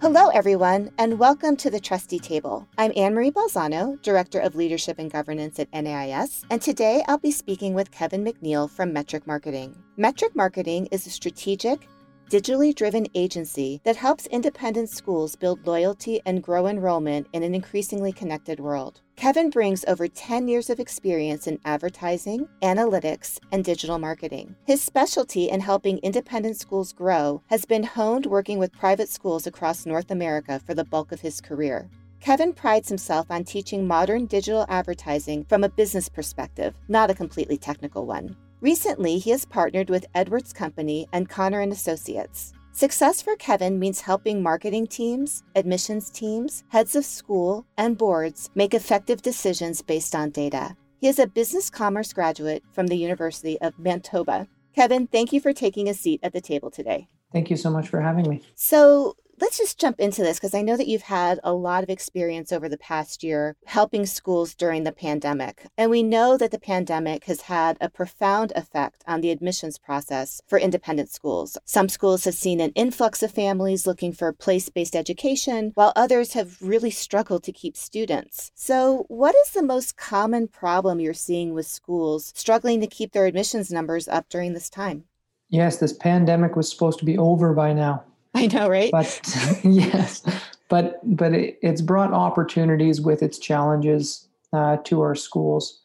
Hello, everyone, and welcome to the Trustee Table. I'm Anne Marie Balzano, Director of Leadership and Governance at NAIS, and today I'll be speaking with Kevin McNeil from Metric Marketing. Metric Marketing is a strategic, digitally driven agency that helps independent schools build loyalty and grow enrollment in an increasingly connected world. Kevin brings over 10 years of experience in advertising, analytics, and digital marketing. His specialty in helping independent schools grow has been honed working with private schools across North America for the bulk of his career. Kevin prides himself on teaching modern digital advertising from a business perspective, not a completely technical one. Recently, he has partnered with Edwards Company and Connor and Associates. Success for Kevin means helping marketing teams, admissions teams, heads of school, and boards make effective decisions based on data. He is a business commerce graduate from the University of Manitoba. Kevin, thank you for taking a seat at the table today. Thank you so much for having me. So, let's just jump into this because I know that you've had a lot of experience over the past year helping schools during the pandemic. And we know that the pandemic has had a profound effect on the admissions process for independent schools. Some schools have seen an influx of families looking for place based education, while others have really struggled to keep students. So, what is the most common problem you're seeing with schools struggling to keep their admissions numbers up during this time? Yes, this pandemic was supposed to be over by now. I know, right? But yes, but but it, it's brought opportunities with its challenges uh, to our schools,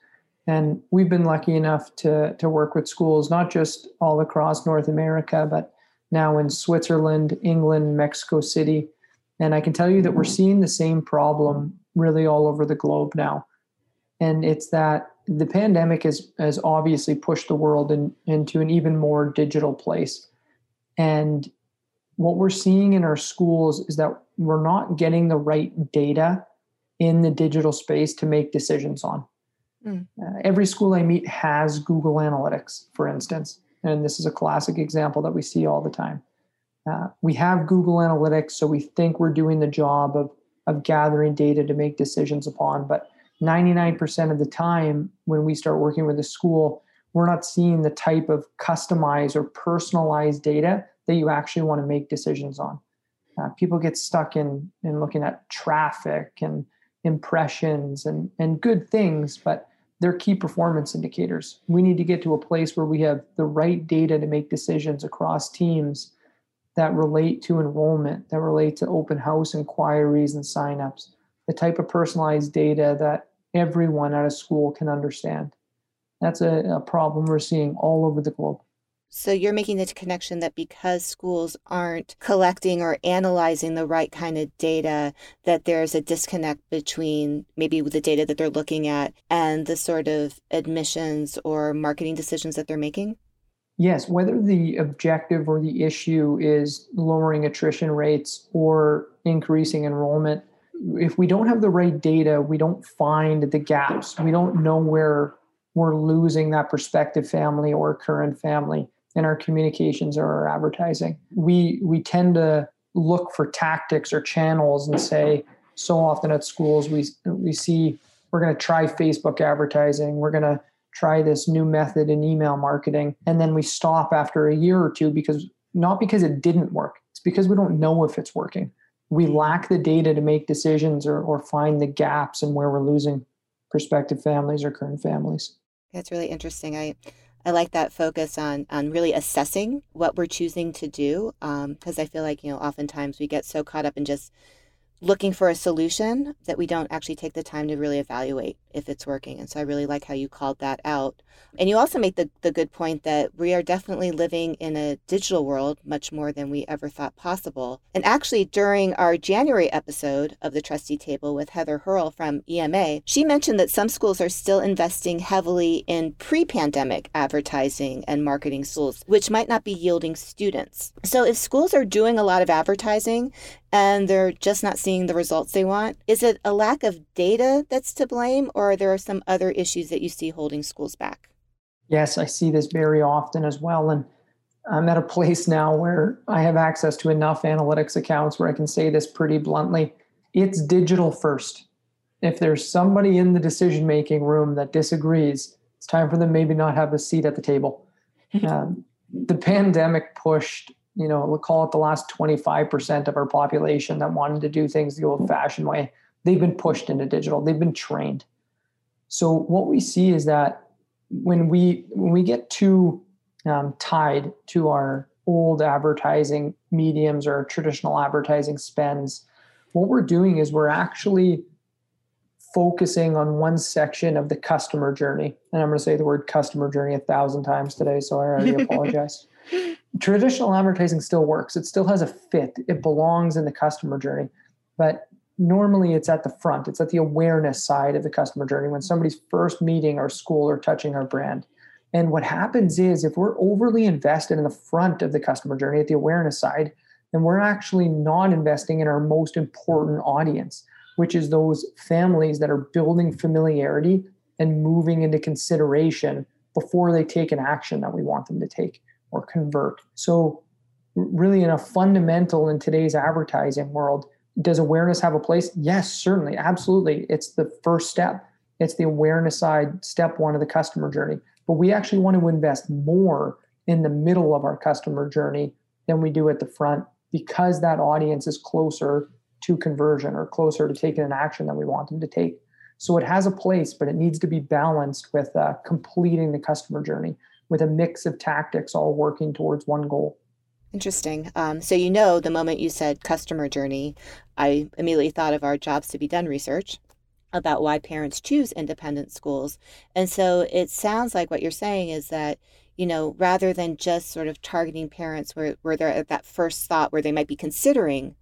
and we've been lucky enough to to work with schools not just all across North America, but now in Switzerland, England, Mexico City, and I can tell you that we're seeing the same problem really all over the globe now, and it's that the pandemic has has obviously pushed the world in, into an even more digital place, and what we're seeing in our schools is that we're not getting the right data in the digital space to make decisions on. Mm. Uh, every school I meet has Google Analytics, for instance, and this is a classic example that we see all the time. Uh, we have Google Analytics, so we think we're doing the job of, of gathering data to make decisions upon, but 99% of the time when we start working with a school, we're not seeing the type of customized or personalized data that you actually want to make decisions on. Uh, people get stuck in in looking at traffic and impressions and and good things, but they're key performance indicators. We need to get to a place where we have the right data to make decisions across teams that relate to enrollment, that relate to open house inquiries and signups, the type of personalized data that everyone at a school can understand. That's a, a problem we're seeing all over the globe. So you're making the connection that because schools aren't collecting or analyzing the right kind of data, that there's a disconnect between maybe the data that they're looking at and the sort of admissions or marketing decisions that they're making? Yes, whether the objective or the issue is lowering attrition rates or increasing enrollment, if we don't have the right data, we don't find the gaps. We don't know where we're losing that prospective family or current family in our communications or our advertising. We we tend to look for tactics or channels and say so often at schools we we see we're going to try Facebook advertising, we're going to try this new method in email marketing and then we stop after a year or two because not because it didn't work. It's because we don't know if it's working. We lack the data to make decisions or, or find the gaps and where we're losing prospective families or current families. That's really interesting. I I like that focus on on really assessing what we're choosing to do because um, I feel like you know oftentimes we get so caught up in just looking for a solution that we don't actually take the time to really evaluate if it's working. And so I really like how you called that out. And you also make the, the good point that we are definitely living in a digital world much more than we ever thought possible. And actually, during our January episode of the Trustee Table with Heather Hoerle from EMA, she mentioned that some schools are still investing heavily in pre pandemic advertising and marketing tools, which might not be yielding students. So if schools are doing a lot of advertising and they're just not seeing the results they want, is it a lack of data that's to blame or are there are some other issues that you see holding schools back? Yes, I see this very often as well. And I'm at a place now where I have access to enough analytics accounts where I can say this pretty bluntly. It's digital first. If there's somebody in the decision making room that disagrees, it's time for them maybe not have a seat at the table. um, the pandemic pushed you know, we'll call it the last 25% of our population that wanted to do things the old fashioned way, they've been pushed into digital. They've been trained. So what we see is that when we when we get too um, tied to our old advertising mediums or traditional advertising spends, what we're doing is we're actually focusing on one section of the customer journey. And I'm going to say the word customer journey a thousand times today, so I already apologize. Traditional advertising still works. It still has a fit. It belongs in the customer journey. But normally it's at the front, it's at the awareness side of the customer journey when somebody's first meeting our school or touching our brand. And what happens is if we're overly invested in the front of the customer journey at the awareness side, then we're actually not investing in our most important audience, which is those families that are building familiarity and moving into consideration before they take an action that we want them to take or convert. So, really, in a fundamental in today's advertising world, does awareness have a place? Yes, certainly, absolutely. It's the first step. It's the awareness side, step one of the customer journey. But we actually want to invest more in the middle of our customer journey than we do at the front because that audience is closer to conversion or closer to taking an action that we want them to take. So it has a place, but it needs to be balanced with uh, completing the customer journey with a mix of tactics all working towards one goal. Interesting. Um, so, you know, the moment you said customer journey, I immediately thought of our jobs to be done research about why parents choose independent schools. And so it sounds like what you're saying is that, you know, rather than just sort of targeting parents where, where they're at that first thought where they might be considering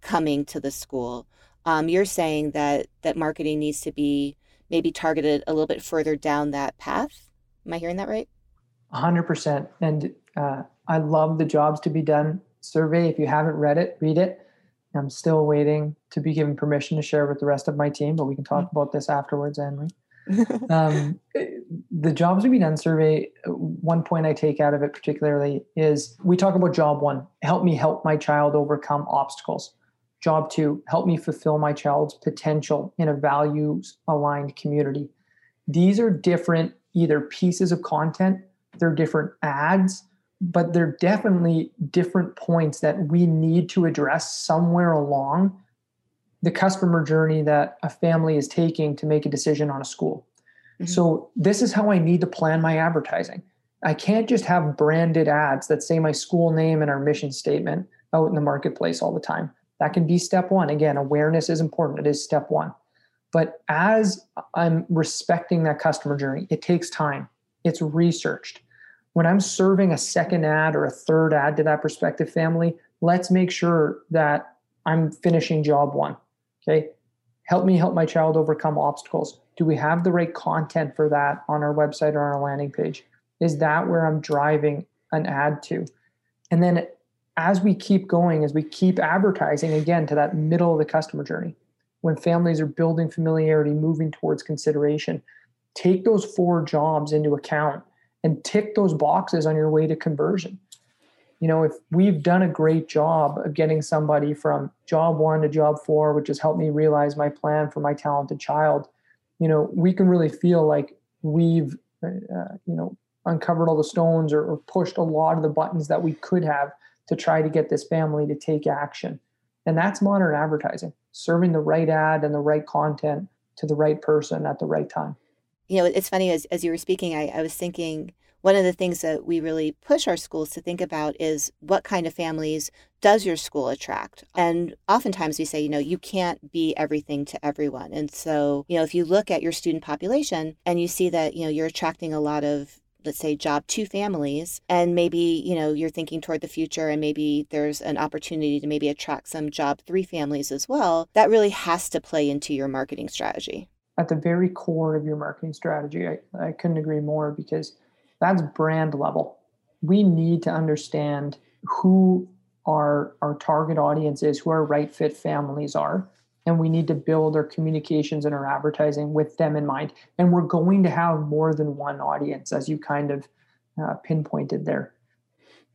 coming to the school, um, you're saying that that marketing needs to be maybe targeted a little bit further down that path. Am I hearing that right? 100%. And uh, I love the jobs to be done survey. If you haven't read it, read it. I'm still waiting to be given permission to share with the rest of my team, but we can talk mm-hmm. about this afterwards, Henry. um, the jobs to be done survey, one point I take out of it particularly is we talk about job one help me help my child overcome obstacles. Job two, help me fulfill my child's potential in a values aligned community. These are different either pieces of content, they're different ads, but they're definitely different points that we need to address somewhere along the customer journey that a family is taking to make a decision on a school. Mm-hmm. So, this is how I need to plan my advertising. I can't just have branded ads that say my school name and our mission statement out in the marketplace all the time. That can be step one. Again, awareness is important, it is step one. But as I'm respecting that customer journey, it takes time, it's researched when I'm serving a second ad or a third ad to that prospective family, let's make sure that I'm finishing job one. Okay. Help me help my child overcome obstacles. Do we have the right content for that on our website or on our landing page? Is that where I'm driving an ad to? And then as we keep going, as we keep advertising again to that middle of the customer journey, when families are building familiarity, moving towards consideration, take those four jobs into account and tick those boxes on your way to conversion. You know, if we've done a great job of getting somebody from job one to job four, which has helped me realize my plan for my talented child, you know, we can really feel like we've, uh, you know, uncovered all the stones or, or pushed a lot of the buttons that we could have to try to get this family to take action. And that's modern advertising, serving the right ad and the right content to the right person at the right time you know, it's funny as, as you were speaking, I, I was thinking one of the things that we really push our schools to think about is what kind of families does your school attract? And oftentimes we say, you know, you can't be everything to everyone. And so, you know, if you look at your student population and you see that, you know, you're attracting a lot of let's say job two families and maybe you know you're thinking toward the future and maybe there's an opportunity to maybe attract some job three families as well that really has to play into your marketing strategy at the very core of your marketing strategy. I, I couldn't agree more because that's brand level. We need to understand who our our target audience is, who our right fit families are, and we need to build our communications and our advertising with them in mind. And we're going to have more than one audience, as you kind of uh, pinpointed there.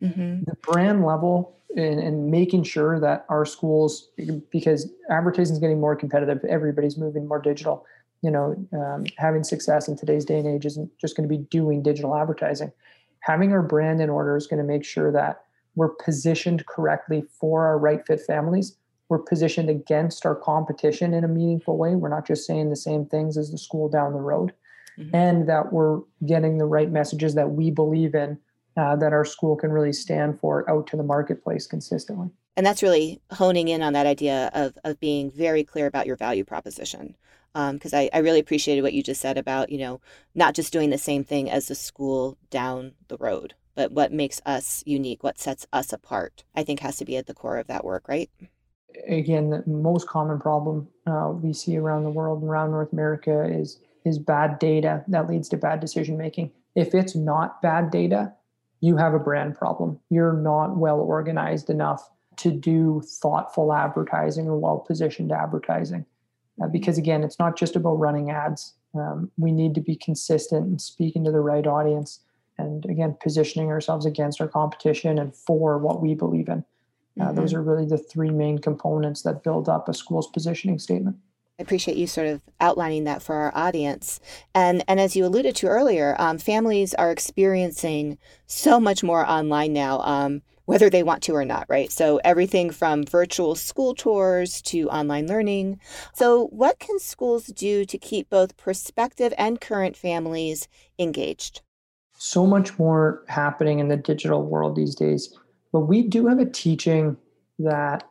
Mm-hmm. The brand level and, and, making sure that our schools, because advertising is getting more competitive, everybody's moving more digital you know, um, having success in today's day and age isn't just going to be doing digital advertising. Having our brand in order is going to make sure that we're positioned correctly for our right fit families. We're positioned against our competition in a meaningful way. We're not just saying the same things as the school down the road, mm-hmm. and that we're getting the right messages that we believe in uh, that our school can really stand for out to the marketplace consistently. And that's really honing in on that idea of, of being very clear about your value proposition. Because um, I, I really appreciated what you just said about, you know, not just doing the same thing as the school down the road, but what makes us unique, what sets us apart, I think has to be at the core of that work, right? Again, the most common problem uh, we see around the world, around North America, is is bad data that leads to bad decision making. If it's not bad data, you have a brand problem. You're not well organized enough to do thoughtful advertising or well positioned advertising. Uh, because again, it's not just about running ads. Um, we need to be consistent and speaking to the right audience. And again, positioning ourselves against our competition and for what we believe in. Uh, mm-hmm. Those are really the three main components that build up a school's positioning statement. I appreciate you sort of outlining that for our audience. And and as you alluded to earlier, um, families are experiencing so much more online now, um, whether they want to or not, right? So everything from virtual school tours to online learning. So what can schools do to keep both prospective and current families engaged? So much more happening in the digital world these days, but we do have a teaching that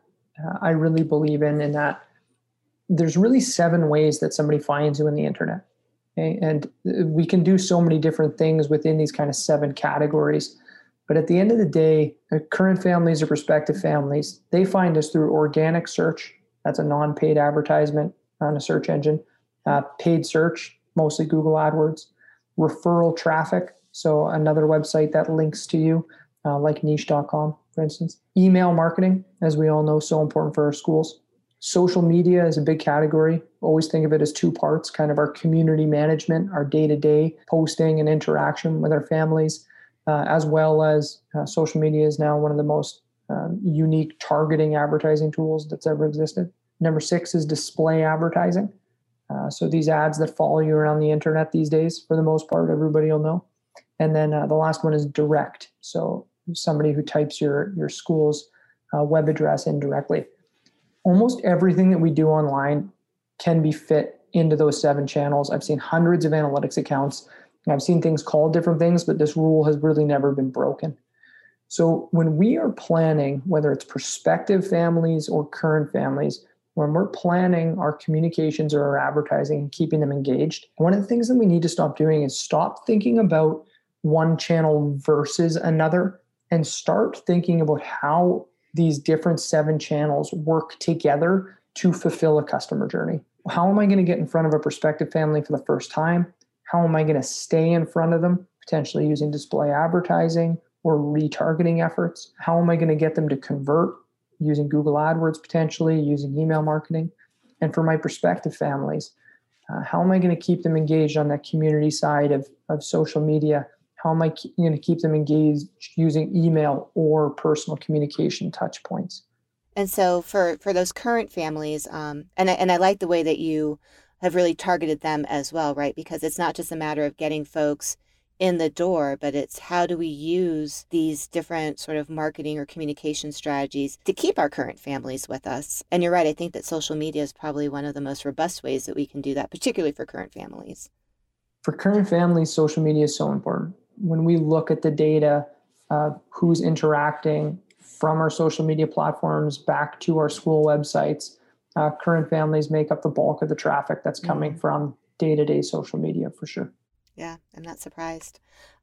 uh, I really believe in, in that there's really seven ways that somebody finds you in the internet. Okay? And we can do so many different things within these kind of seven categories. But at the end of the day, current families or prospective families, they find us through organic search. That's a non paid advertisement on a search engine, uh, paid search, mostly Google AdWords, referral traffic. So another website that links to you, uh, like niche.com, for instance. Email marketing, as we all know, so important for our schools. Social media is a big category. Always think of it as two parts kind of our community management, our day to day posting and interaction with our families, uh, as well as uh, social media is now one of the most um, unique targeting advertising tools that's ever existed. Number six is display advertising. Uh, so these ads that follow you around the internet these days, for the most part, everybody will know. And then uh, the last one is direct. So somebody who types your your school's uh, web address in directly almost everything that we do online can be fit into those seven channels. I've seen hundreds of analytics accounts. I've seen things called different things, but this rule has really never been broken. So when we are planning, whether it's prospective families or current families, when we're planning our communications or our advertising and keeping them engaged, one of the things that we need to stop doing is stop thinking about one channel versus another and start thinking about how these different seven channels work together to fulfill a customer journey. How am I going to get in front of a prospective family for the first time? How am I going to stay in front of them, potentially using display advertising or retargeting efforts? How am I going to get them to convert using Google AdWords, potentially using email marketing? And for my prospective families, uh, how am I going to keep them engaged on that community side of, of social media how am I going to keep them engaged using email or personal communication touch points? And so for for those current families, um, and I, and I like the way that you have really targeted them as well, right? Because it's not just a matter of getting folks in the door, but it's how do we use these different sort of marketing or communication strategies to keep our current families with us. And you're right, I think that social media is probably one of the most robust ways that we can do that, particularly for current families. For current families, social media is so important when we look at the data of who's interacting from our social media platforms back to our school websites, uh, current families make up the bulk of the traffic that's coming mm. from day to day social media for sure. Yeah, I'm not surprised.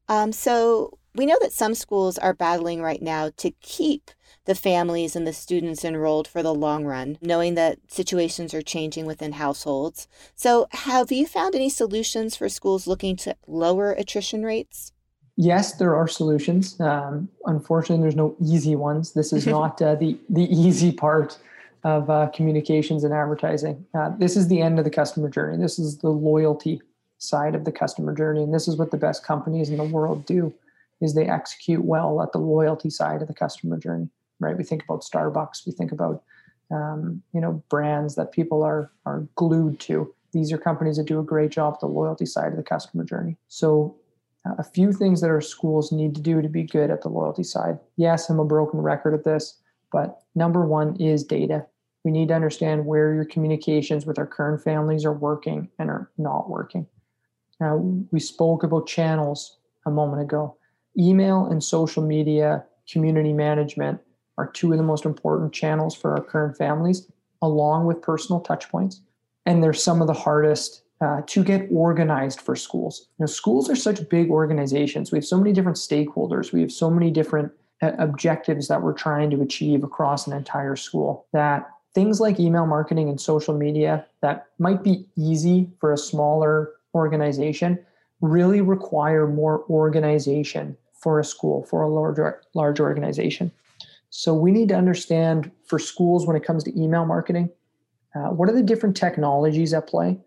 Um, so we know that some schools are battling right now to keep the families and the students enrolled for the long run, knowing that situations are changing within households. So, have you found any solutions for schools looking to lower attrition rates? yes, there are solutions. Um, unfortunately, there's no easy ones. This is not uh, the the easy part of uh, communications and advertising. Uh, this is the end of the customer journey. This is the loyalty side of the customer journey, and this is what the best companies in the world do: is they execute well at the loyalty side of the customer journey. Right? We think about Starbucks. We think about um, you know brands that people are are glued to. These are companies that do a great job at the loyalty side of the customer journey. So uh, a few things that our schools need to do to be good at the loyalty side. Yes, I'm a broken record at this, but number one is data. We need to understand where your communications with our current families are working and are not working. Now, we spoke about channels a moment ago. Email and social media community management are two of the most important channels for our current families, along with personal touch points. And they're some of the hardest uh, to get organized for schools. Know, schools are such big organizations. We have so many different stakeholders. We have so many different uh, objectives that we're trying to achieve across an entire school that things like email marketing and social media that might be easy for a smaller organization really require more organization for a school, for a large, large organization. So we need to understand for schools when it comes to email marketing, uh, what are the different technologies at play?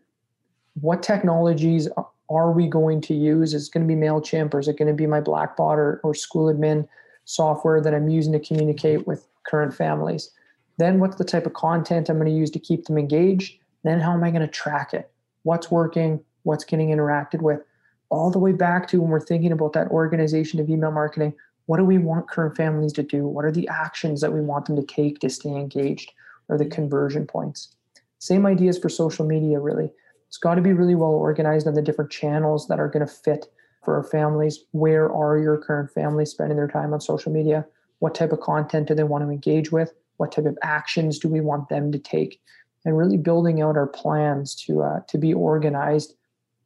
what technologies are we going to use? Is it going to be MailChimp or is it going to be my Blackbaud or, or school admin software that I'm using to communicate with current families? Then what's the type of content I'm going to use to keep them engaged? Then how am I going to track it? What's working? What's getting interacted with? All the way back to when we're thinking about that organization of email marketing, what do we want current families to do? What are the actions that we want them to take to stay engaged or the conversion points? Same ideas for social media, really. It's got to be really well organized on the different channels that are going to fit for our families. Where are your current families spending their time on social media? What type of content do they want to engage with? What type of actions do we want them to take? And really building out our plans to uh, to be organized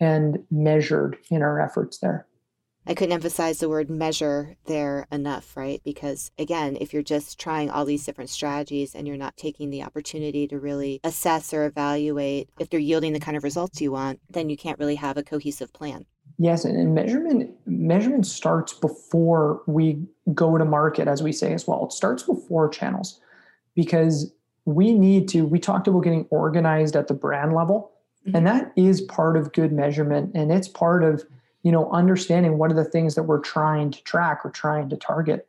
and measured in our efforts there. I couldn't emphasize the word measure there enough, right? Because again, if you're just trying all these different strategies and you're not taking the opportunity to really assess or evaluate if they're yielding the kind of results you want, then you can't really have a cohesive plan. Yes, and measurement measurement starts before we go to market, as we say as well. It starts before channels because we need to. We talked about getting organized at the brand level, mm-hmm. and that is part of good measurement, and it's part of you know, understanding what are the things that we're trying to track or trying to target.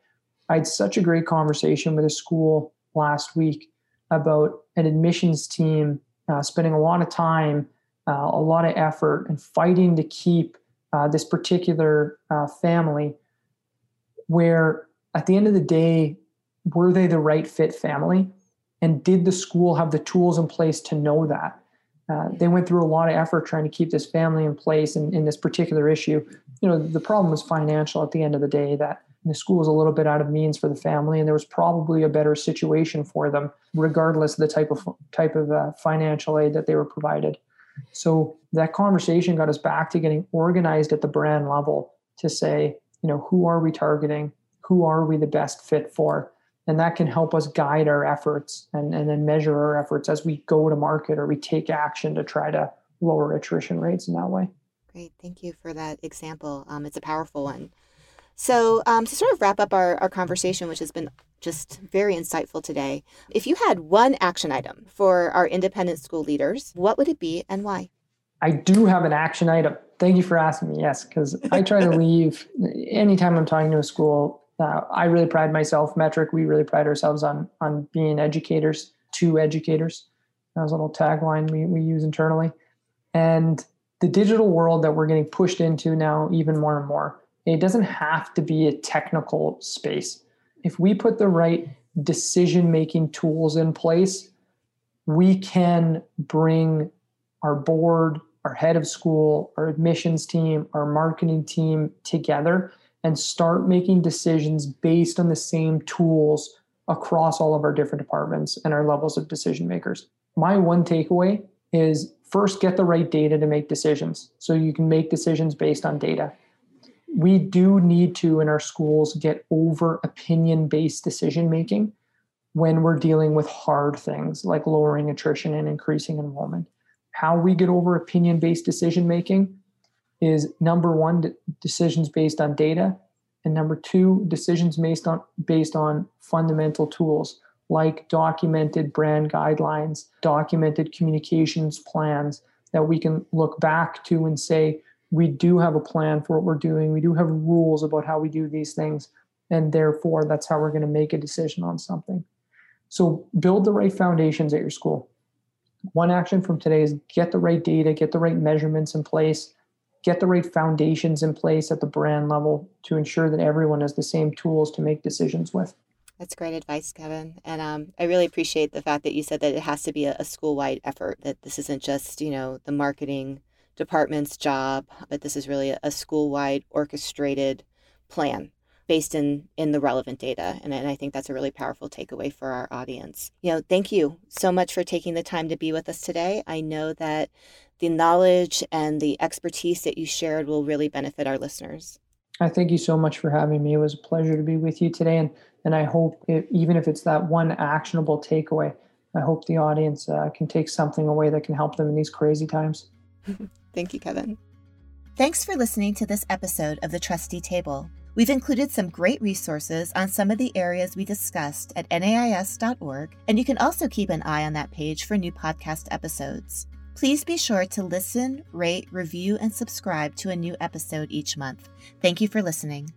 I had such a great conversation with a school last week about an admissions team uh, spending a lot of time, uh, a lot of effort, and fighting to keep uh, this particular uh, family. Where at the end of the day, were they the right fit family? And did the school have the tools in place to know that? Uh, they went through a lot of effort trying to keep this family in place and in this particular issue. You know, the problem was financial at the end of the day that the school was a little bit out of means for the family and there was probably a better situation for them regardless of the type of type of uh, financial aid that they were provided so that conversation got us back to getting organized at the brand level to say you know who are we targeting who are we the best fit for and that can help us guide our efforts and, and then measure our efforts as we go to market or we take action to try to lower attrition rates in that way. Great. Thank you for that example. Um, it's a powerful one. So um, to sort of wrap up our, our conversation which has been just very insightful today if you had one action item for our independent school leaders what would it be and why? I do have an action item. Thank you for asking me. Yes because i try to leave anytime i'm talking to a school uh, I really pride myself, Metric. We really pride ourselves on on being educators to educators. That was a little tagline we, we use internally. And the digital world that we're getting pushed into now, even more and more, it doesn't have to be a technical space. If we put the right decision making tools in place, we can bring our board, our head of school, our admissions team, our marketing team together and start making decisions based on the same tools across all of our different departments and our levels of decision makers. My one takeaway is first get the right data to make decisions so you can make decisions based on data. We do need to, in our schools, get over opinion based decision making when we're dealing with hard things like lowering attrition and increasing enrollment. How we get over opinion based decision making is number one decisions based on data and number two decisions based on based on fundamental tools like documented brand guidelines documented communications plans that we can look back to and say we do have a plan for what we're doing. We do have rules about how we do these things and therefore that's how we're going to make a decision on something. So build the right foundations at your school. One action from today is get the right data get the right measurements in place get the right foundations in place at the brand level to ensure that everyone has the same tools to make decisions with. That's great advice, Kevin. And um, I really appreciate the fact that you said that it has to be a, a school wide effort, that this isn't just, you know, the marketing department's job, but this is really a, a school wide orchestrated plan based in in the relevant data and, and i think that's a really powerful takeaway for our audience you know thank you so much for taking the time to be with us today i know that the knowledge and the expertise that you shared will really benefit our listeners. I thank you so much for having me. It was a pleasure to be with you today and and i hope it, even if it's that one actionable takeaway i hope the audience uh, can take something away that can help them in these crazy times. Thank you kevin. Thanks for listening to this episode of the trustee table. We've included some great resources on some of the areas we discussed at NAIS.org, and you can also keep an eye on that page for new podcast episodes. Please be sure to listen, rate, review, and subscribe to a new episode each month. Thank you for listening.